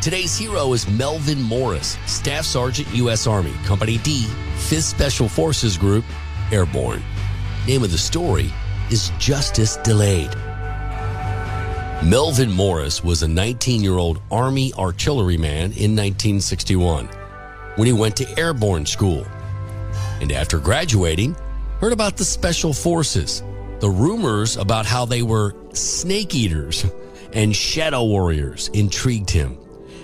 Today's hero is Melvin Morris, Staff Sergeant, U.S. Army, Company D, 5th Special Forces Group, Airborne. Name of the story is Justice Delayed. Melvin Morris was a 19 year old Army artilleryman in 1961 when he went to airborne school. And after graduating, heard about the Special Forces, the rumors about how they were snake eaters and shadow warriors intrigued him.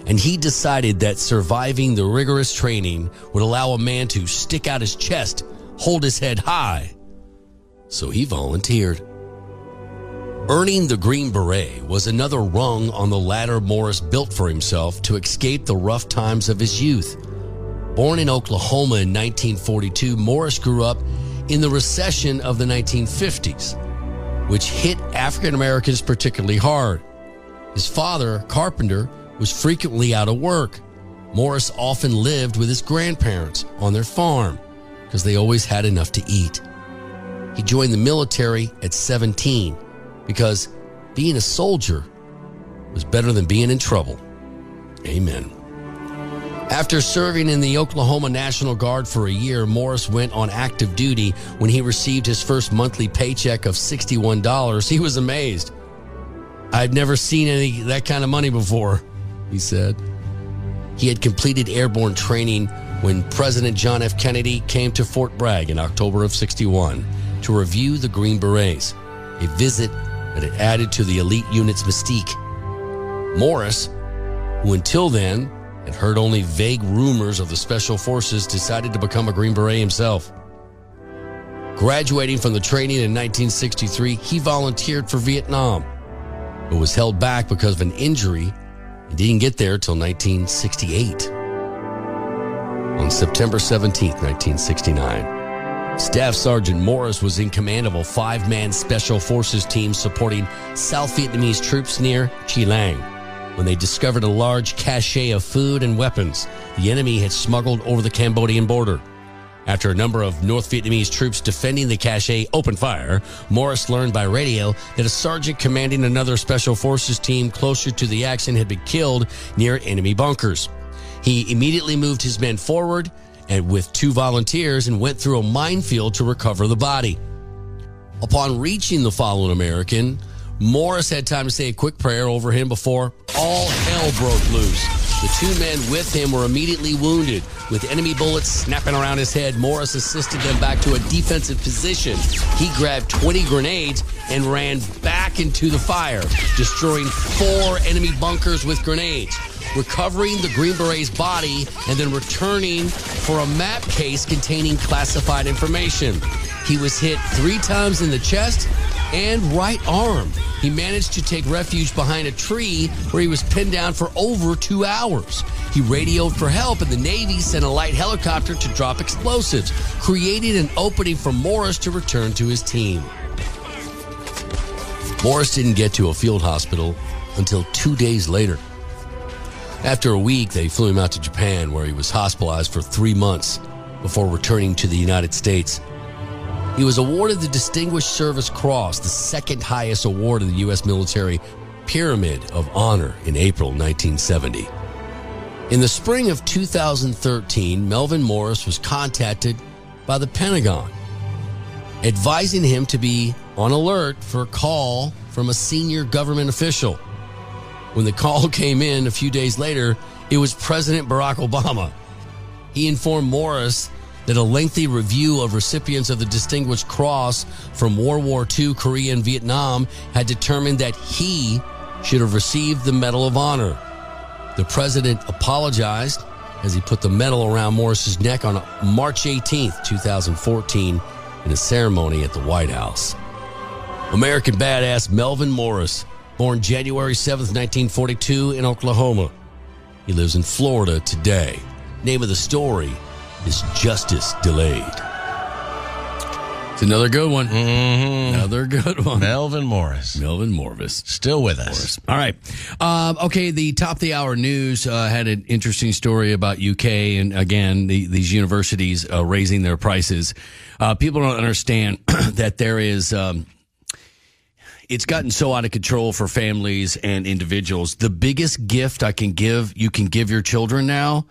And he decided that surviving the rigorous training would allow a man to stick out his chest, hold his head high. So he volunteered. Earning the Green Beret was another rung on the ladder Morris built for himself to escape the rough times of his youth. Born in Oklahoma in 1942, Morris grew up in the recession of the 1950s, which hit African Americans particularly hard. His father, carpenter, was frequently out of work. Morris often lived with his grandparents on their farm because they always had enough to eat. He joined the military at 17 because being a soldier was better than being in trouble. Amen. After serving in the Oklahoma National Guard for a year, Morris went on active duty when he received his first monthly paycheck of $61. He was amazed. I'd never seen any that kind of money before, he said. He had completed airborne training when President John F. Kennedy came to Fort Bragg in October of 61 to review the Green Berets, a visit that had added to the elite unit's mystique. Morris, who until then had heard only vague rumors of the Special Forces, decided to become a Green Beret himself. Graduating from the training in 1963, he volunteered for Vietnam, but was held back because of an injury didn't get there till 1968. On September 17, 1969, Staff Sergeant Morris was in command of a five man Special Forces team supporting South Vietnamese troops near Chi Lang when they discovered a large cache of food and weapons the enemy had smuggled over the Cambodian border. After a number of North Vietnamese troops defending the cache opened fire, Morris learned by radio that a sergeant commanding another special forces team closer to the action had been killed near enemy bunkers. He immediately moved his men forward and with two volunteers and went through a minefield to recover the body. Upon reaching the fallen American, Morris had time to say a quick prayer over him before all hell broke loose. The two men with him were immediately wounded. With enemy bullets snapping around his head, Morris assisted them back to a defensive position. He grabbed 20 grenades and ran back into the fire, destroying four enemy bunkers with grenades, recovering the Green Beret's body, and then returning for a map case containing classified information. He was hit three times in the chest and right arm. He managed to take refuge behind a tree where he was pinned down for over two hours. He radioed for help, and the Navy sent a light helicopter to drop explosives, creating an opening for Morris to return to his team. Morris didn't get to a field hospital until two days later. After a week, they flew him out to Japan, where he was hospitalized for three months before returning to the United States. He was awarded the Distinguished Service Cross, the second highest award in the U.S. military pyramid of honor in April 1970. In the spring of 2013, Melvin Morris was contacted by the Pentagon, advising him to be on alert for a call from a senior government official. When the call came in a few days later, it was President Barack Obama. He informed Morris that a lengthy review of recipients of the Distinguished Cross from World War II, Korea, and Vietnam had determined that he should have received the Medal of Honor. The president apologized as he put the medal around Morris's neck on March 18, 2014, in a ceremony at the White House. American badass Melvin Morris, born January 7, 1942 in Oklahoma. He lives in Florida today. Name of the story is Justice Delayed. It's another good one. Another good one. Melvin Morris. Melvin Morris. Still with us. All right. Um, okay. The top of the hour news uh, had an interesting story about UK and again the, these universities uh, raising their prices. Uh, people don't understand that there is. Um, it's gotten so out of control for families and individuals. The biggest gift I can give you can give your children now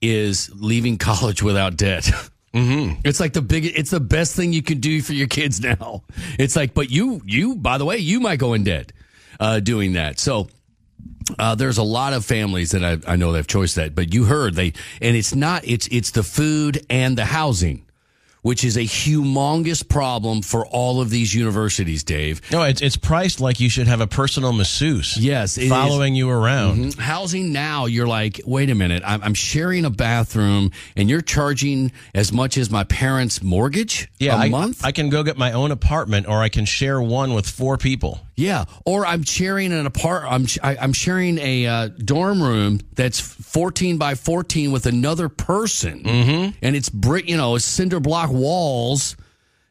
is leaving college without debt. Mm-hmm. It's like the big. It's the best thing you can do for your kids now. It's like, but you, you, by the way, you might go in debt uh, doing that. So uh, there's a lot of families that I, I know that have choice that, but you heard they, and it's not. It's it's the food and the housing, which is a humongous problem for all of these universities. Dave, No, it's it's priced like you should have a personal masseuse. Yes, it is. following you around. Mhm. Housing now, you're like, wait a minute, I'm, I'm sharing a bathroom, and you're charging as much as my parents' mortgage Yeah, a I, month. I can go get my own apartment, or I can share one with four people. Yeah, or I'm sharing an apart. I'm I, I'm sharing a uh, dorm room that's 14 by 14 with another person, mm-hmm. and it's brick, you know, it's cinder block walls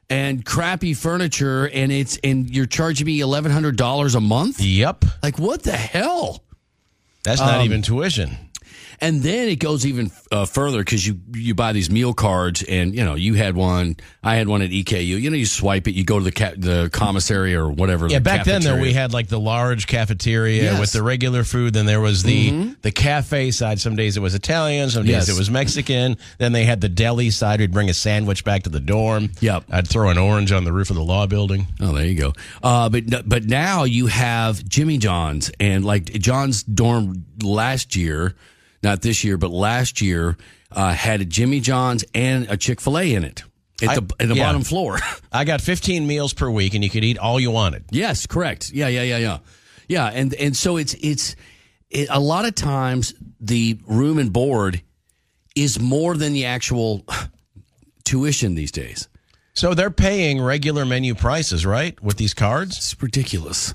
and crappy furniture, and it's and you're charging me eleven hundred dollars a month. Yep, Like what the hell? that's Um, not even tuition. And then it goes even uh, further because you you buy these meal cards, and you know you had one, I had one at EKU. You know, you swipe it, you go to the ca- the commissary or whatever. Yeah, the back then though we had like the large cafeteria Yes. Mm-hmm. with the regular food. Then there was the the cafe side. Some days it was Italian, some days Yes. it was Mexican. Then they had the deli side. We'd bring a sandwich back to the dorm. Yep. I'd throw an orange on the roof of the law building. Oh, there you go. Uh, but but now you have Jimmy John's and like John's dorm last year, not this year, but last year uh, had a Jimmy John's and a Chick Fil A in it at the I- at the yeah. bottom floor. I got 15 meals per week, and you could eat all you wanted. yes, correct. Yeah, yeah, yeah, yeah, yeah. And and so it's it's it, a lot of times the room and board is more than the actual tuition these days. So they're paying regular menu prices, right, with these cards? It's ridiculous.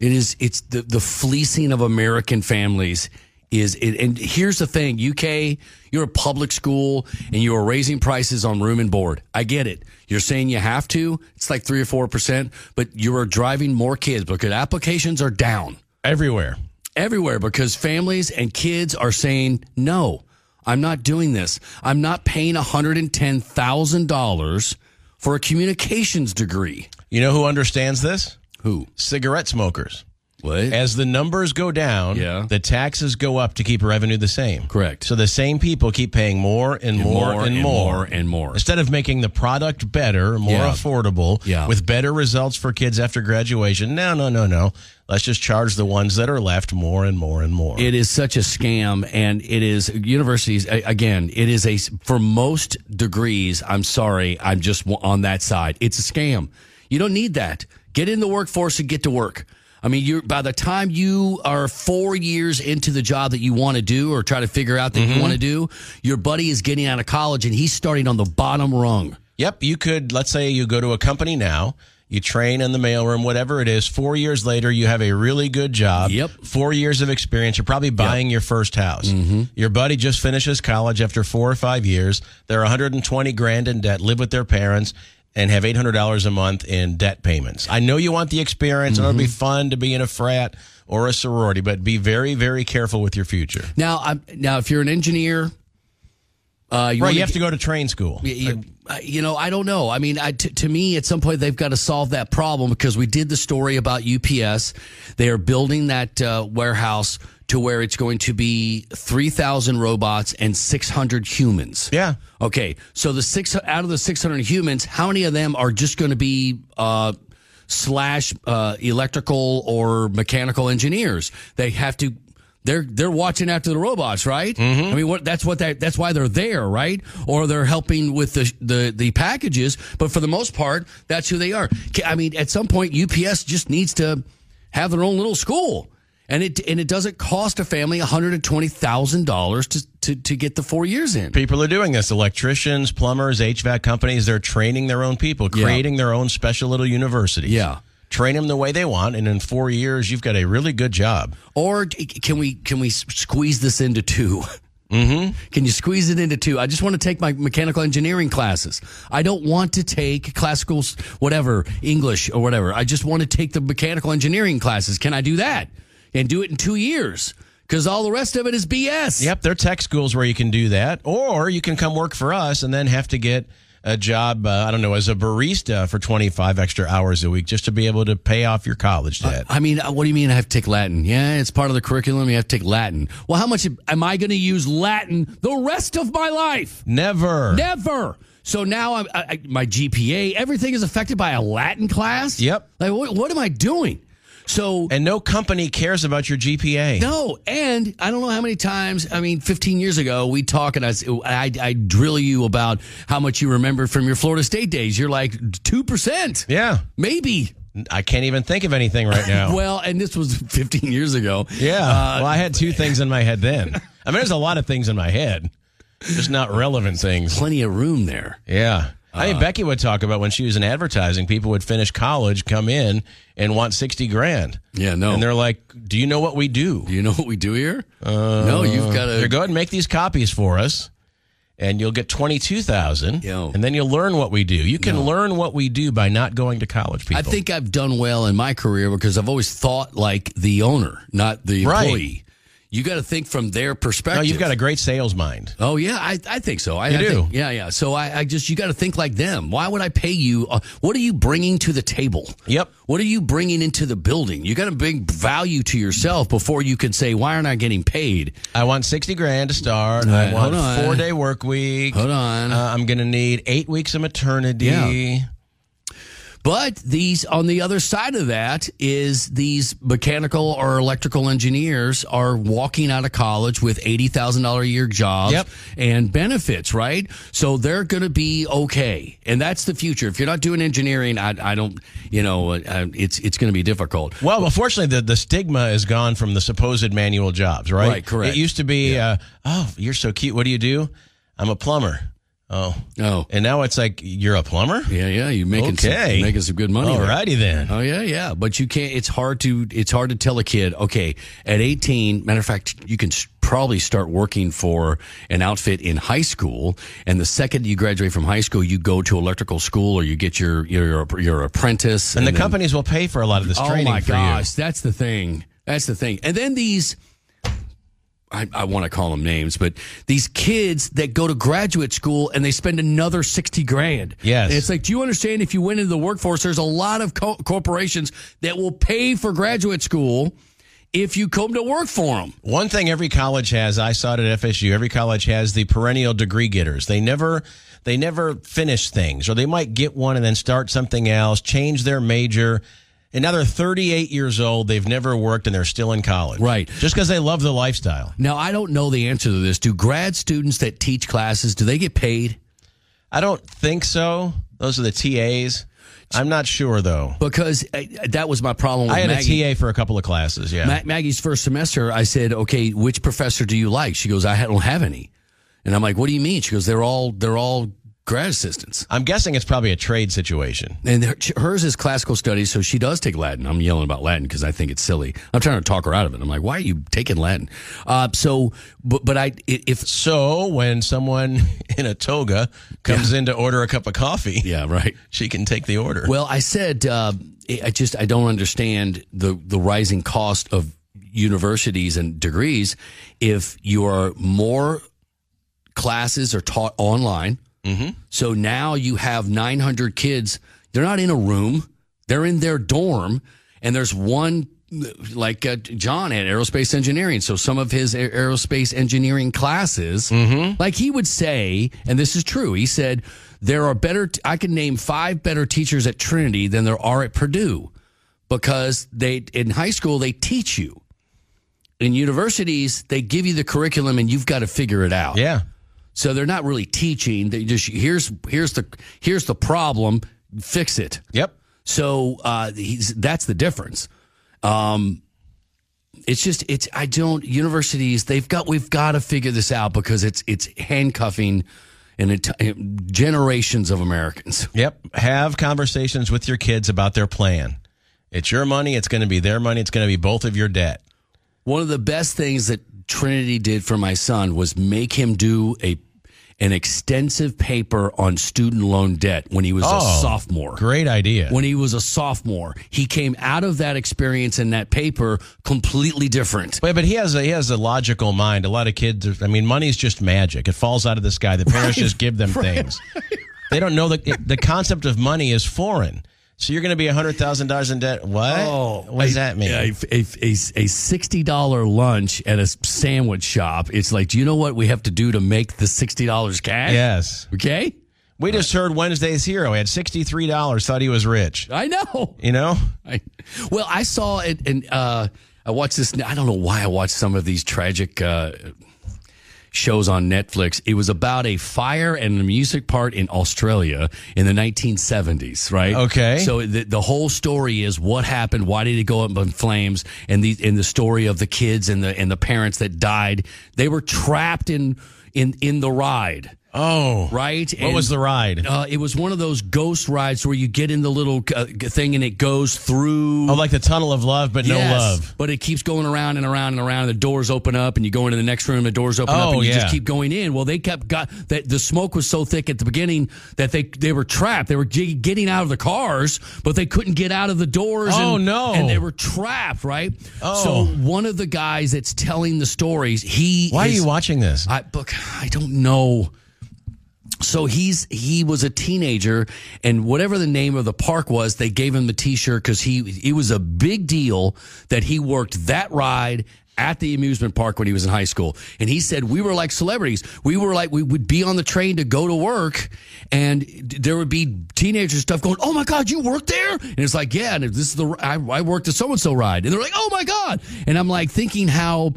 It is. It's the the fleecing of American families is. It, and here's the thing: UK, you're a public school, and you are raising prices on room and board. I get it. You're saying you have to. It's like three or four percent, but you are driving more kids because applications are down Everywhere. everywhere because families and kids are saying no. I'm not doing this. I'm not paying $110,000 for a communications degree. You know who understands this? Who? Cigarette smokers. What? As the numbers go down, Yeah. the taxes go up to keep revenue the same. Correct. So the same people keep paying more and, more, more and, and more more and more. Instead of making the product better, more Yeah. affordable, Yeah. with better results for kids after graduation. No, no, no, no. Let's just charge the ones that are left more and more and more. It is such a scam, and it is universities again. It is a for most degrees. I'm sorry, I'm just on that side. It's a scam. You don't need that. Get in the workforce and get to work. I mean, you're by the time you are four years into the job that you want to do or try to figure out that you want to do, your buddy is getting out of college and he's starting on the bottom rung. Yep, you could. Let's say you go to a company now, you train in the mailroom, whatever it is. Four years later, you have a really good job. Yep. Four years of experience. You're probably buying your first house. Mm-hmm. Your buddy just finishes college after four or five years. They're 120 grand in debt, live with their parents, and have $800 a month in debt payments. I know you want the experience, and it'll be fun to be in a frat or a sorority, but be very, very careful with your future. Now, I'm, now if you're an engineer, uh, you Right, you have get- to go to train school. You, uh, you know, I don't know. I mean, I, t- to me, at some point, they've got to solve that problem because we did the story about UPS. They are building that uh, warehouse to where it's going to be 3,000 robots and 600 humans. Yeah. Okay. So the six out of the 600 humans, how many of them are just going to be, uh, slash, uh, electrical or mechanical engineers? They have to, they're, they're watching after the robots, right? I mean, what, that's what that, that's why they're there, right? Or they're helping with the, the, the packages. But for the most part, that's who they are. I mean, at some point, UPS just needs to have their own little school. And it and it doesn't cost a family one hundred and twenty thousand dollars to to to get the four years in. People are doing this. Electricians, plumbers, HVAC companies, they're training their own people, Yeah. creating their own special little universities. Yeah. Train them the way they want, and in four years, you've got a really good job. Or can we can we squeeze this into 2 Mm-hmm. Can you squeeze it into two? I just want to take my mechanical engineering classes. I don't want to take classical, whatever, English or whatever. I just want to take the mechanical engineering classes. Can I do that and do it in two years? Because all the rest of it is BS. Yep, there are tech schools where you can do that, or you can come work for us and then have to get a job. Uh, I don't know, as a barista for twenty five extra hours a week just to be able to pay off your college debt. I mean, uh, what do you mean I have to take Latin? Yeah, it's part of the curriculum. You have to take Latin. Well, how much am I going to use Latin the rest of my life? Never. Never. So now I'm, I, I, my GPA, everything is affected by a Latin class. Yep. Like, what, what am I doing? So and no company cares about your GPA. no, and I don't know how many times. I mean, 15 years ago, we talk and I, I, I drill you about how much you remember from your Florida State days. You're like two percent, Yeah. maybe. I can't even think of anything right now. Well, and this was 15 years ago. yeah. Uh, well, I had two things in my head then. I mean, there's a lot of things in my head, just not relevant things. plenty of room there. Yeah. I Uh, mean, Becky would talk about when she was in advertising, people would finish college, come in, and want 60 grand. Yeah, no. And they're like, Do you know what we do? Do you know what we do here? no, you've got to. go ahead and make these copies for us, and you'll get 22000 Yo. And then you'll learn what we do. You can learn what we do by not going to college, people. I think I've done well in my career because I've always thought like the owner, not the Right. employee. You got to think from their perspective. No, you've got a great sales mind. Oh yeah, I, I think so. I, You I do. think- yeah, yeah. So I, I just you got to think like them. Why would I pay you? Uh, what are you bringing to the table? Yep. What are you bringing into the building? You got to bring value to yourself before you can say why aren't I getting paid? I want 60 grand to start. right, I want four day work week. Hold on. Uh, I'm going to need eight weeks of maternity. Yeah. But these on the other side of that is these mechanical or electrical engineers are walking out of college with eighty thousand dollar a year jobs Yep. and benefits, right? So they're going to be okay, and that's the future. If you're not doing engineering, I, I don't, you know, uh, it's it's going to be difficult. Well, unfortunately, the, the stigma is gone from the supposed manual jobs, right? Right, correct. It used to be, uh, oh, you're so cute. What do you do? I'm a plumber. Oh. Oh, And now it's like, you're a plumber? yeah, yeah, you're making Okay. some, making some good money. there. Alrighty then. Oh yeah, yeah. But you can't. It's hard to. It's hard to tell a kid. Okay, at eighteen. Matter of fact, you can probably start working for an outfit in high school, and the second you graduate from high school, you go to electrical school or you get your your your apprentice. And the then- companies will pay for a lot of this training. Oh training my gosh, that's the thing. That's the thing. And then these. I, I want to call them names, but these kids that go to graduate school and they spend another 60 grand. Yes. And it's like, do you understand if you went into the workforce, there's a lot of co- corporations that will pay for graduate school if you come to work for them. One thing every college has, I saw it at FSU, every college has the perennial degree getters. They never they never finish things, or they might get one and then start something else, change their major. And now they're 38 years old. They've never worked and they're still in college. Right. Just because they love the lifestyle. Now, I don't know the answer to this. Do grad students that teach classes, do they get paid? I don't think so. Those are the TAs. I'm not sure though. Because uh, that was my problem with I had Maggie. a TA for a couple of classes. Yeah. Ma- Maggie's first semester, I said, "Okay, which professor do you like?" She goes, "I don't have any," and I'm like, "What do you mean?" She goes, "They're all they're all grad assistants, I'm guessing it's probably a trade situation. and her- hers is classical studies, so she does take Latin." I'm yelling about Latin because I think it's silly. I'm trying to talk her out of it. I'm like, "Why are you taking Latin?" Uh, so, but but I if So when someone in a toga comes in to order a cup of coffee, yeah right. she can take the order. Well, I said uh, I just I don't understand the the rising cost of universities and degrees. If you are more classes are taught online, so now you have 900 kids. They're not in a room; they're in their dorm, and there's one. Like uh, John had aerospace engineering, so some of his aerospace engineering classes, like he would say, and this is true. He said there are better. I can name five better teachers at Trinity than there are at Purdue, because they in high school they teach you. In universities, they give you the curriculum and you've got to figure it out. yeah. So they're not really teaching. They just here's here's the here's the problem. Fix it. Yep. So uh, he's, that's the difference. Um, it's just it's I don't universities they've got we've got to figure this out because it's it's handcuffing and it, generations of Americans. Yep. Have conversations with your kids about their plan. It's your money. It's going to be their money. It's going to be both of your debt. One of the best things that Trinity did for my son was make him do a an extensive paper on student loan debt when he was Oh, a sophomore. Great idea. When he was a sophomore, he came out of that experience in that paper completely different. But, but he has a he has a logical mind. A lot of kids. I mean, money's just magic. It falls out of the sky. The parents just give them things. They don't know that the concept of money is foreign. So you're going to be hundred thousand dollars in debt. What? what does that mean? A, a, a, a sixty dollar lunch at a sandwich shop. It's like, do you know what we have to do to make the sixty dollars cash? yes. Okay. We just heard Wednesday's hero. He had sixty three dollars. Thought he was rich. I know. You know. I, well, I saw it, and uh, I watched this. I don't know why I watched some of these tragic uh, shows on Netflix. It was about a fire and a music part in Australia in the 1970s, right? Okay. So the, the whole story is what happened, why did it go up in flames, and the and the story of the kids and the and the parents that died. They were trapped in in in the ride. Oh. Right? What was the ride? Uh, it was one of those ghost rides where you get in the little uh, thing and it goes through. Oh, like the tunnel of love, but no love. But it keeps going around and around and around. And the doors open up, and you go into the next room. The doors open up, Oh, and you yeah. just keep going in. Well, they kept got that the smoke was so thick at the beginning that they they were trapped. They were getting out of the cars, but they couldn't get out of the doors. Oh, and, no. And they were trapped. Right. Oh. So one of the guys that's telling the stories, he Why are you watching this? I book. I don't know. So he's he was a teenager, and whatever the name of the park was, they gave him the T-shirt because he it was a big deal that he worked that ride at the amusement park when he was in high school. And he said we were like celebrities. We were like we would be on the train to go to work, and there would be teenagers stuff going. Oh my God, you worked there? And it's like yeah, and this is the I, I worked the so and so ride, and they're like oh my God, and I'm like thinking how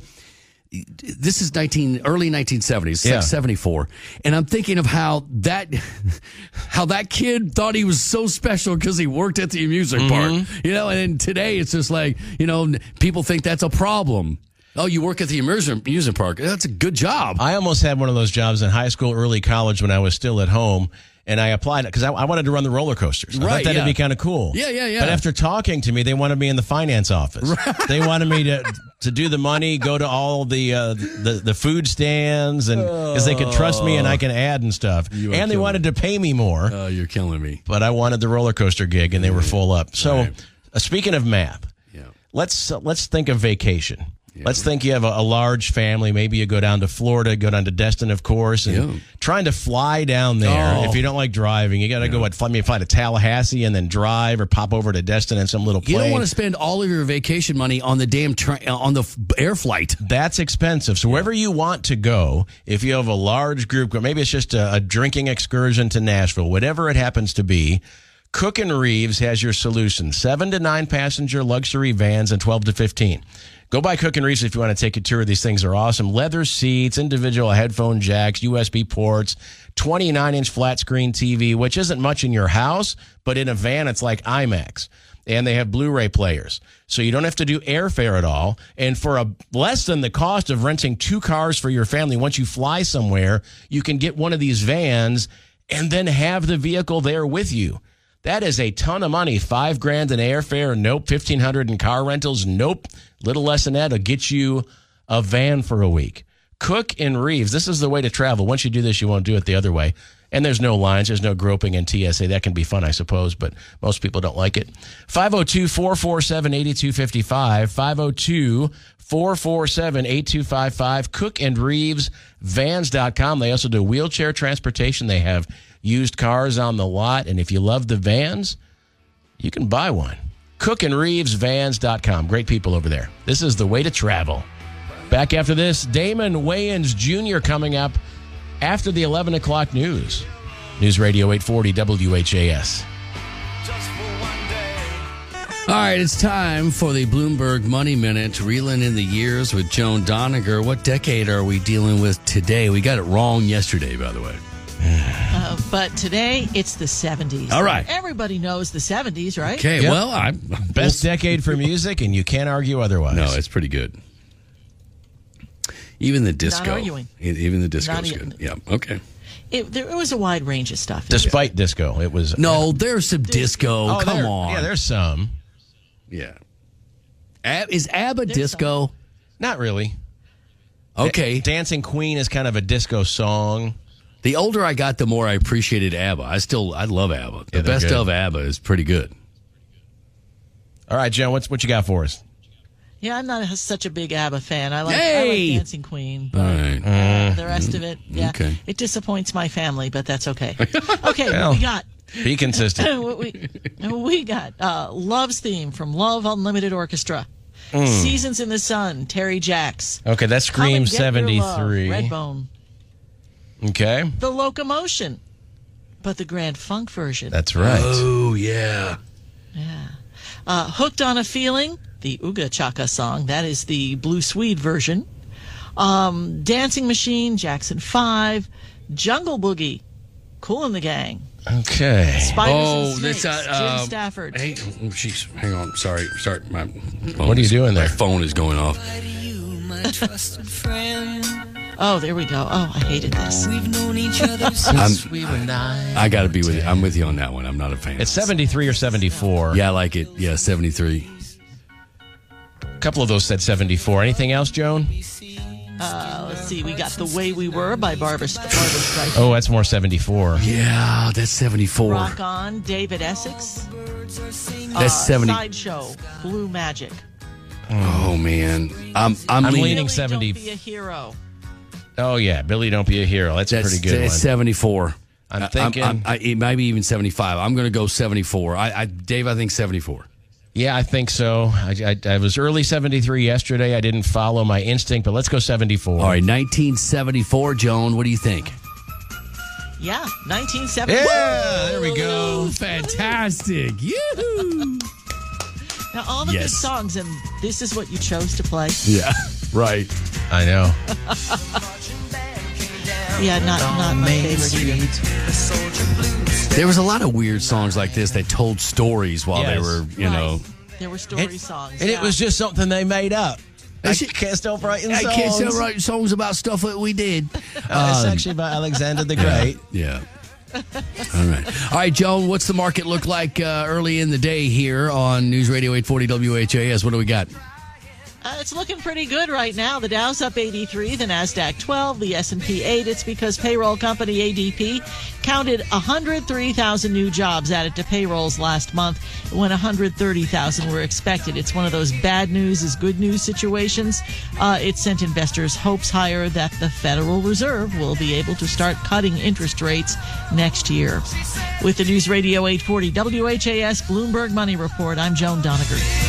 this is 19 early 1970s Yeah. like 74 and i'm thinking of how that how that kid thought he was so special because he worked at the amusement Mm-hmm. park you know and today it's just like you know people think that's a problem oh you work at the amusement amusement park that's a good job I almost had one of those jobs in high school, early college when I was still at home. And I applied because I, I wanted to run the roller coasters. I Right, thought that'd yeah. be kind of cool. Yeah, yeah, yeah. But after talking to me, they wanted me in the finance office. They wanted me to to do the money, go to all the uh, the the food stands, and because they could trust me and I can add and stuff. And they wanted to pay me more, oh you're killing me but I wanted the roller coaster gig, and they were full up. So, Right. uh, speaking of math, yeah let's uh, let's think of vacation. Let's think you have a, a large family. Maybe you go down to Florida, go down to Destin, of course, and Yeah. trying to fly down there. Oh. If you don't like driving, you got to go what? Fly, maybe fly to Tallahassee and then drive, or pop over to Destin in some little plane. you don't want to spend all of your vacation money on the damn train uh, on the f- air flight That's expensive. So wherever you want to go, if you have a large group, or maybe it's just a, a drinking excursion to Nashville, whatever it happens to be, Cook and Reeves has your solution. Seven to nine passenger luxury vans and 12 to 15. Go by Cook and Reeves if you want to take a tour. These things are awesome. Leather seats, individual headphone jacks, USB ports, 29 inch flat screen TV, which isn't much in your house, but in a van, it's like IMAX and they have Blu-ray players. So you don't have to do airfare at all. And for a less than the cost of renting two cars for your family, once you fly somewhere, you can get one of these vans and then have the vehicle there with you. That is a ton of money. Five grand in airfare. Nope. Fifteen hundred in car rentals. Nope. Little less than that will get you a van for a week. Cook and Reeves. This is the way to travel. Once you do this, you won't do it the other way. And there's no lines. There's no groping in TSA. That can be fun, I suppose, but most people don't like it. 502 447 8255. 502 447 8255. Cook and Reeves Vans.com. They also do wheelchair transportation. They have used cars on the lot. And if you love the vans, you can buy one. Cook and Reeves Vans.com. Great people over there. This is the way to travel. Back after this, Damon Wayans Jr. coming up after the 11 o'clock news. News Radio 840 WHAS. All right, it's time for the Bloomberg Money Minute, reeling in the years with Joan Doniger. What decade are we dealing with today? We got it wrong yesterday, by the way. Uh, But today it's the 70s. All right. Everybody knows the 70s, right? Okay, Yep. well, I'm Best decade for music, and you can't argue otherwise. No, it's pretty good. Even the disco. Not arguing. Even the disco's Not good. Yeah. Okay. It, there was a wide range of stuff. despite disco, it was No, there's some disco. Oh, Come there- on. Yeah, there's some. Yeah. Ab- is ABBA There's disco? Not really. Okay. Dancing Queen is kind of a disco song. The older I got, the more I appreciated ABBA. I still, I love ABBA. The Yeah, best good. of ABBA is pretty good. All right, Joe, what's what you got for us? Yeah, I'm not a, such a big ABBA fan. I like, I like Dancing Queen. All But right. uh, the rest of it, yeah, Okay. it disappoints my family, but that's okay. Okay, Well. we got? Be consistent. we, we got uh, Love's theme from Love Unlimited Orchestra. Hmm. Seasons in the Sun, Terry Jacks. Okay, that Come screams Get Your Love, 73. Redbone. Okay, The Locomotion, but the Grand Funk version. that's right. Oh, yeah. Yeah. Uh, Hooked on a Feeling, the Uga Chaka song. That is the Blue Swede version. Um, Dancing Machine, Jackson 5. Jungle Boogie, Kool and the Gang. Okay. Spiders Oh, and this, Snakes, uh, Jim um, Stafford. Hey, oh, jeez. Hang on. Sorry. Sorry. My phone What are you is- doing there? My phone is going off. Oh, there we go. Oh, I hated this. We've known each other since I'm, We were nine. I got to be with you. I'm with you on that one. I'm not a fan. It's 73 or 74. yeah, I like it. Yeah, 73. A couple of those said 74. Anything else, Joan? Uh, let's see. We got The Way We Were by Barbra, Barbra Streisand. Oh, that's more 74. Yeah, that's 74. Rock On, David Essex. That's Uh, 70. Sideshow, Blue Magic. Oh, man. I'm, I'm, I'm leaning. leaning- Billy, 70. Don't be a hero. Oh, yeah. Billy, don't be a hero. That's, a pretty good that's one. 74. I'm thinking- I'm, I, it might be even 75. I'm going to go 74. I, I, Dave, I think 74. Yeah, I think so. I, I, I was early 73 yesterday. I didn't follow my instinct, but let's go 74. All right, 1974, Joan. What do you think? Yeah, 1974. Yeah, there we go. Fantastic. Yoo-hoo. Now, all the Yes. good songs, and this is what you chose to play. Yeah, right. I know. Yeah, not not my favorite either. There was a lot of weird songs like this that told stories while they were, you Right. know. There were story And- songs. And yeah. it was just something they made up. I It's- can't stop writing songs. I can't still write songs about stuff that we did. Uh, it's actually about Alexander the Great. Yeah. All right. All right, Joan, what's the market look like uh, early in the day here on News Radio 840 WHAS? What do we got? Uh, it's looking pretty good right now. The Dow's up 83, the Nasdaq 12, the S&P 8. It's because payroll company ADP counted 103,000 new jobs added to payrolls last month when 130,000 were expected. It's one of those bad news is good news situations. Uh, it sent investors hopes higher that the Federal Reserve will be able to start cutting interest rates next year. With the News Radio 840 WHAS Bloomberg Money Report, I'm Joan Doniger.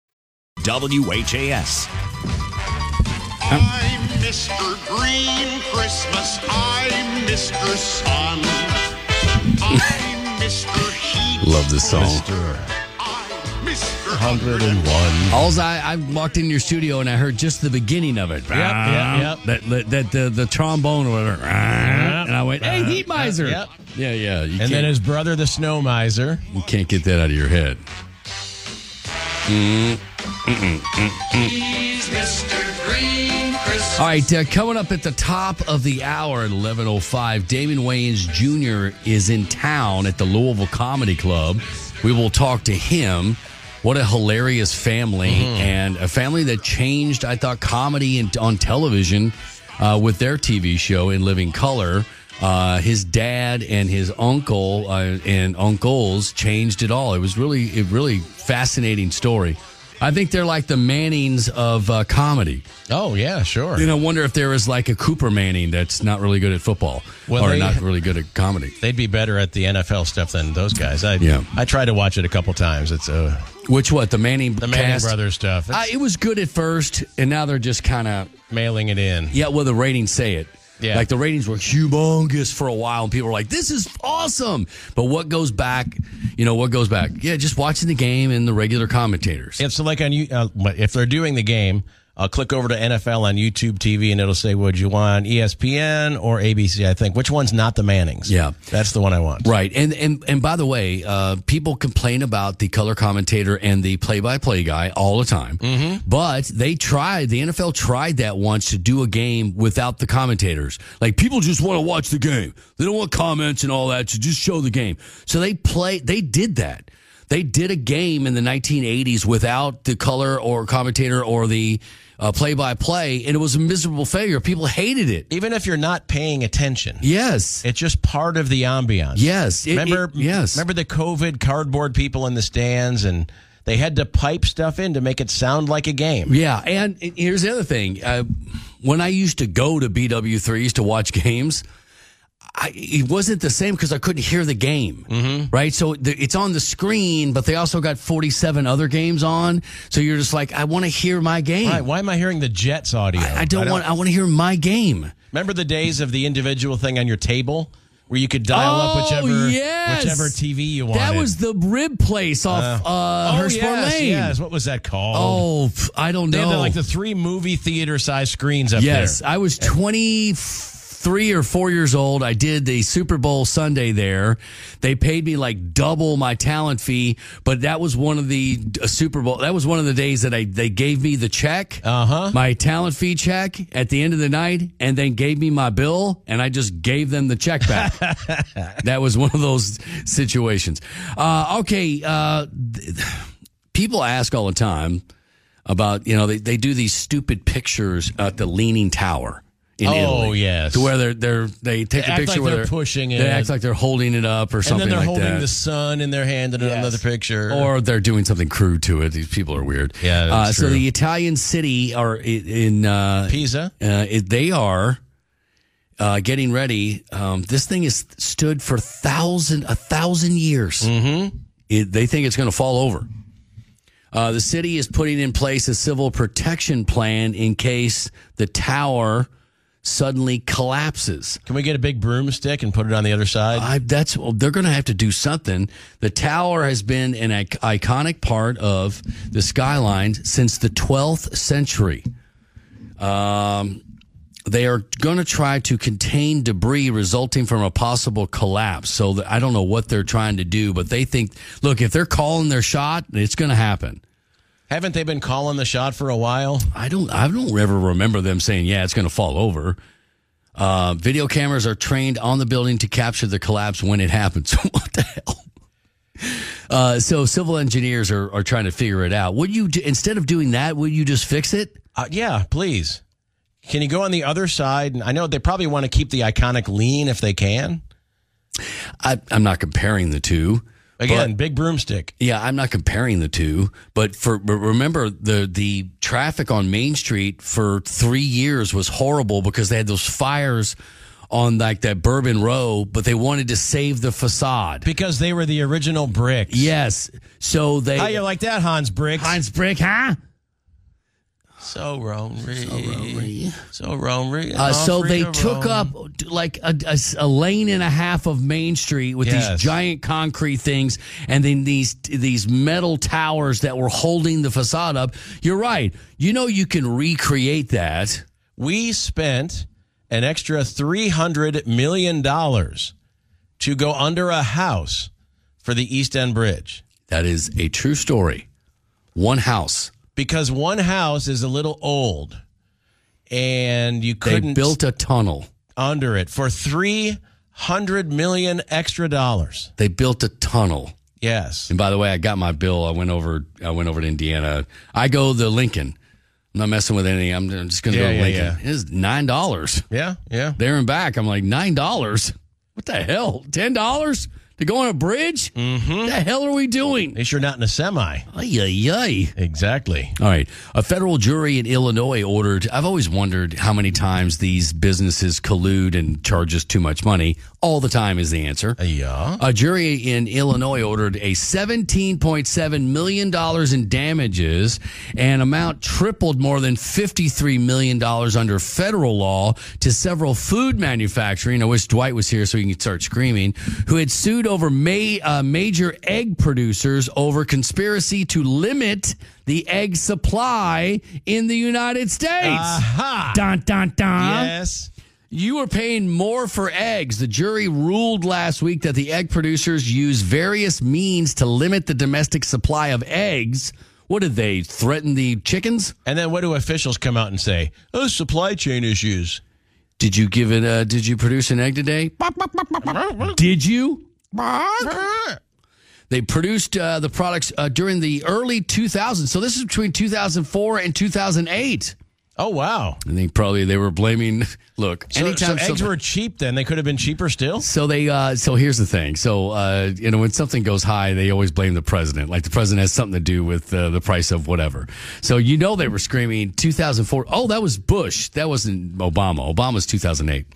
WHAS. I'm Mr. Green Christmas. I'm Mr. Sun. I'm Mr. Heat. Love this song. I'm Mr. 101. Alls I, I walked in your studio and I heard just the beginning of it. yep, yep. That, that, that the, the trombone or whatever. And I went, hey, Heat Miser. Yep. Yeah, yeah. You And then his brother, the Snow Miser. you can't get that out of your head. Mm. All right, uh, coming up at the top of the hour at 11.05, Damon Wayans Jr. is in town at the Louisville Comedy Club. We will talk to him. What a hilarious family, and a family that changed, I thought, comedy in, on television uh, with their TV show in Living Color. Uh, his dad and his uncle uh, and uncles changed it all. It was really, a really fascinating story. I think they're like the Mannings of uh, comedy. Oh yeah, sure. And I wonder if there is like a Cooper Manning that's not really good at football Well, or they- not really good at comedy. They'd be better at the NFL stuff than those guys. I Yeah. I tried to watch it a couple times. It's uh, Which what the Manning the Manning cast? brothers stuff. It's Uh, it was good at first, and now they're just kind of mailing it in. yeah. Well, the ratings say it. Yeah. Like the ratings were humongous for a while, and people were like, "This is awesome." But what goes back? You know what goes back? Yeah, just watching the game and the regular commentators. If so, like on you, uh, if they're doing the game, I'll click over to NFL on YouTube TV, and it'll say, "Would you want ESPN or ABC?" I think which one's not the Mannings. Yeah. that's the one I want. Right, and and and by the way, uh, people complain about the color commentator and the play-by-play guy all the time. Mm-hmm. But they tried. The NFL tried that once to do a game without the commentators. Like people just want to watch the game. They don't want comments and all that. So just show the game. So they play. They did that. They did a game in the 1980s without the color or commentator or the uh, play-by-play, and it was a miserable failure. People hated it. Even if you're not paying attention, Yes. it's just part of the ambiance. Yes. It- remember? it- yes. Remember the COVID cardboard people in the stands, and they had to pipe stuff in to make it sound like a game. Yeah, and here's the other thing. Uh, when I used to go to BW3s to watch games, I, it wasn't the same because I couldn't hear the game, mm-hmm. right? So the, it's on the screen, but they also got 47 other games on. So you're just like, I want to hear my game. Why, why am I hearing the Jets audio? I, I don't want. I want to hear my game. Remember the days of the individual thing on your table where you could dial up Oh, whichever yes. whichever TV you wanted. That was the rib place off uh, oh, Hurstbourne yes, Lane. yes. What was that called? Oh, I don't know. they had the, like the three movie theater size screens up yes, there. I was 23 or 4 years old. I did the Super Bowl Sunday there. They paid me like double my talent fee, but that was one of the uh, Super Bowl. That was one of the days that I they gave me the check, Uh-huh. my talent fee check at the end of the night, and then gave me my bill, and I just gave them the check back. that was one of those situations. Uh, okay, uh, th- people ask all the time about you know they, they do these stupid pictures at the Leaning Tower in Oh, Italy. yes. to where they're they're they take They a picture like where they're pushing it. They act like they're holding it up or and something then they're like holding that. the sun in their hand in another picture. or they're doing something crude to it. These people are weird. Yeah, Uh, so the Italian city are in uh, Pisa. uh, it, they are uh, getting ready. Um, this thing has stood for thousand a thousand years. Mm-hmm. It, they think it's going to fall over. Uh, the city is putting in place a civil protection plan in case the tower suddenly collapses. Can we get a big broomstick and put it on the other side? I, that's well, they're going to have to do something. The tower has been an ic- iconic part of the skyline since the 12th century. Um, they are going to try to contain debris resulting from a possible collapse. So I don't know what they're trying to do, but they think, look, if they're calling their shot, it's going to happen. Haven't they been calling the shot for a while? I don't. I don't ever remember them saying, "Yeah, it's going to fall over." Uh, video cameras are trained on the building to capture the collapse when it happens. what the hell? Uh, so civil engineers are, are trying to figure it out. Would you do, instead of doing that? Would you just fix it? Uh, yeah, please. Can you go on the other side? And I know they probably want to keep the iconic lean if they can. I, I'm not comparing the two. Again, but- big broomstick. Yeah, I'm not comparing the two, but for but remember the the traffic on Main Street for three years was horrible because they had those fires on like that Bourbon Row, but they wanted to save the facade. Because they were the original bricks. Yes, so they How you like that, Hans Bricks? Hans Brick, huh? So Ronery. So Ronery. Uh, so they took up like a lane and a half of Main Street with Yes. these giant concrete things, and then these these metal towers that were holding the facade up. You're right. You know you can recreate that. We spent an extra $300 million to go under a house for the East End Bridge. That is a true story. One house. Because one house is a little old and you couldn't built a tunnel. under it for 300 million extra dollars. They built a tunnel. Yes. And by the way, I got my bill. I went over. I went over to Indiana. I go the Lincoln. I'm not messing with anything. I'm just going to Yeah, go to yeah, Lincoln. yeah. It's nine dollars Yeah, yeah. there and back. I'm like nine dollars. What the hell? Ten dollars To go on a bridge? Mm-hmm. What The hell are we doing? At least you're not in a semi. Ay, ay, ay. Exactly. All right. A federal jury in Illinois ordered, I've always wondered how many times these businesses collude and charge us too much money. All the time is the answer. Yeah. A jury in Illinois ordered a $17.7 million in damages, an amount tripled more than $53 million under federal law to several food manufacturing. I wish Dwight was here so he can start screaming, who had sued over ma- uh, major egg producers over conspiracy to limit the egg supply in the United States. Aha. Dun, dun, dun. Yes. You are paying more for eggs. The jury ruled last week that the egg producers use various means to limit the domestic supply of eggs. What did they threaten the chickens? And then what do officials come out and say? Oh, supply chain issues. Did you give it? Uh, did you produce an egg today? Did you? They produced uh, the products uh, during the early 2000s. So this is between 2004 and 2008. Oh wow! I think probably they were blaming. Look, So, so anytime eggs were cheap then. They could have been cheaper still. So they, uh, so here's the thing. So, uh, you know, when something goes high, they always blame the president. Like the president has something to do with uh, the price of whatever. So you know they were screaming 2004. Oh, that was Bush. That wasn't Obama. Obama's 2008.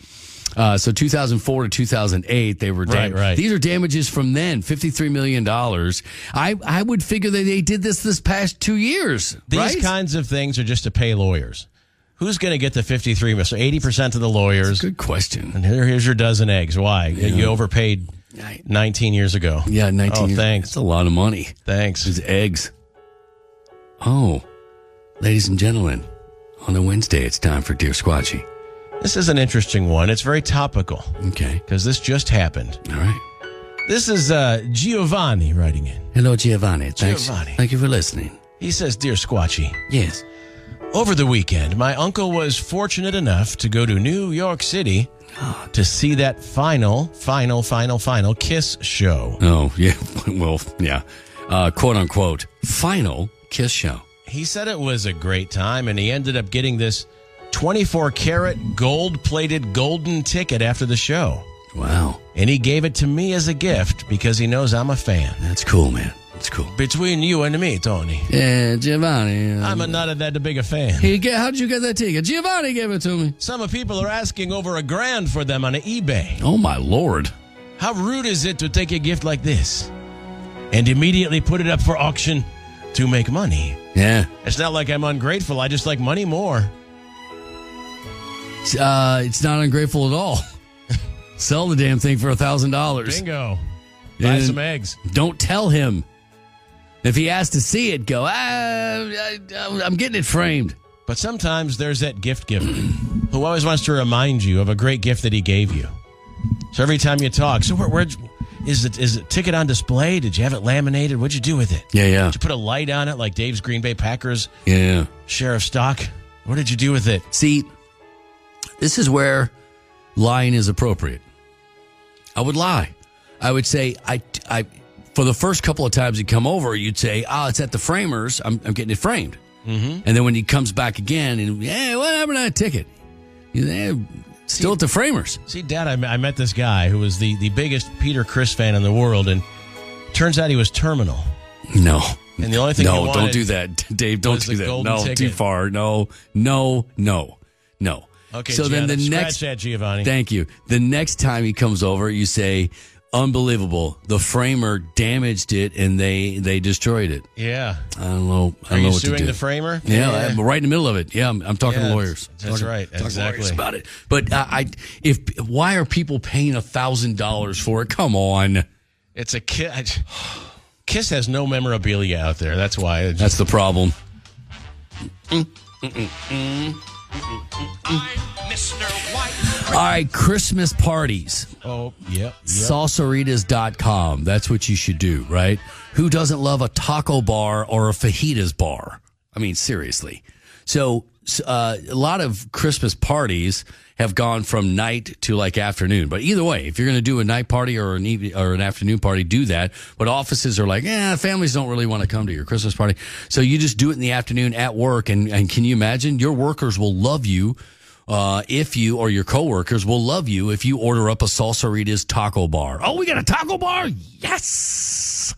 Uh, so 2004 to 2008, they were Right, right. These are damages from then, 53 million dollars. I I would figure that they did this this past two years. These right? kinds of things are just to pay lawyers. Who's going to get the 53 million? So 80% of the lawyers. Good question. And here, here's your dozen eggs. Why? You overpaid 19 years ago. Yeah, 19 Oh, years. thanks. That's a lot of money. Thanks. These eggs. Oh, ladies and gentlemen, on a Wednesday, it's time for Dear Squatchy. This is an interesting one. It's very topical Okay. because this just happened. All right. This is uh, Giovanni writing in. Hello, Giovanni. Thanks. Giovanni. Thank you for listening. He says, Dear Squatchy, Yes. over the weekend, my uncle was fortunate enough to go to New York City to see that final, final, final, final Kiss show. Oh, yeah. Well, yeah. Uh, quote unquote, final kiss show. He said it was a great time, and he ended up getting this 24 karat gold plated golden ticket after the show. Wow. And he gave it to me as a gift because he knows I'm a fan. That's cool, man. That's cool. Between you and me, Tony, Yeah, Giovanni. uh, I'm a, not that big a fan. He get, how'd you get that ticket? Giovanni gave it to me. Some people are asking over a grand for them on eBay. Oh, my Lord. How rude is it to take a gift like this and immediately put it up for auction to make money? Yeah. It's not like I'm ungrateful. I just like money more. Uh, it's not ungrateful at all. Sell the damn thing for a thousand dollars. Bingo. Buy some eggs. Don't tell him. If he asks to see it, go. Ah, I, I'm getting it framed. But sometimes there's that gift giver who always wants to remind you of a great gift that he gave you. So every time you talk, so where, where is it? Is it ticket on display? Did you have it laminated? What'd you do with it? Yeah, yeah, Did you put a light on it like Dave's Green Bay Packers yeah. share of stock? What did you do with it? See, this is where lying is appropriate. I would lie. I would say I, I, for the first couple of times you come over, you'd say, "Oh, it's at the framers. I'm, I'm getting it framed." Mm-hmm. And then when he comes back again, and yeah, what happened to that ticket? You eh, still at the framers. See, Dad, I, I met this guy who was the, the biggest Peter Criss fan in the world, and turns out he was terminal. No. And the only thing he no, don't do that, Dave. Don't do that. No, ticket. too far. No, no, no, no. Okay, So then the next, that, Giovanni. thank you. The next time he comes over, you say, "Unbelievable! The framer damaged it, and they they destroyed it." yeah. I don't know. I Are don't know you what to suing do. the framer? Yeah, I'm right in the middle of it. Yeah, I'm, I'm talking Yeah, to lawyers. that's Talking- right. talking Exactly. lawyers about it. But uh, I, if why are people paying a thousand dollars for it? Come on, It's a kiss. Kiss has no memorabilia out there. That's why. It that's the problem. Mm, mm, mm, I'm Mr. White. All right, Christmas parties. oh, yep. yep. Salsaritas.com. That's what you should do, right? Who doesn't love a taco bar or a fajitas bar? I mean, seriously. So, uh, a lot of Christmas parties have gone from night to like afternoon. But either way, if you're going to do a night party or an evening or an afternoon party, do that. But offices are like, yeah, families don't really want to come to your Christmas party. So you just do it in the afternoon at work. And, and can you imagine your workers will love you uh, if you or your coworkers will love you if you order up a Salsaritas taco bar. Oh, we got a taco bar? Yes.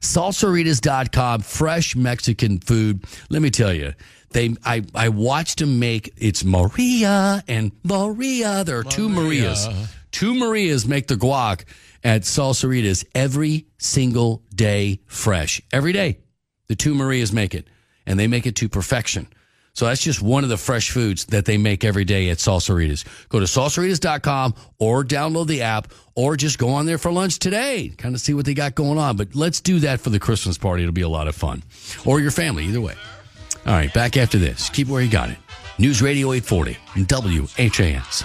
Salsaritas.com, fresh Mexican food. Let me tell you, they I, I watched them make it's Maria and Maria. There are two Marias. Uh-huh. Two Marias make the guac at Salsaritas every single day fresh. Every day. The two Marias make it. And they make it to perfection. So that's just one of the fresh foods that they make every day at Salsaritas. Go to salsaritas.com or download the app or just go on there for lunch today. Kind of see what they got going on. But let's do that for the Christmas party. It'll be a lot of fun. Or your family, either way. All right, back after this. Keep where you got it. News Radio 840 and WHAS.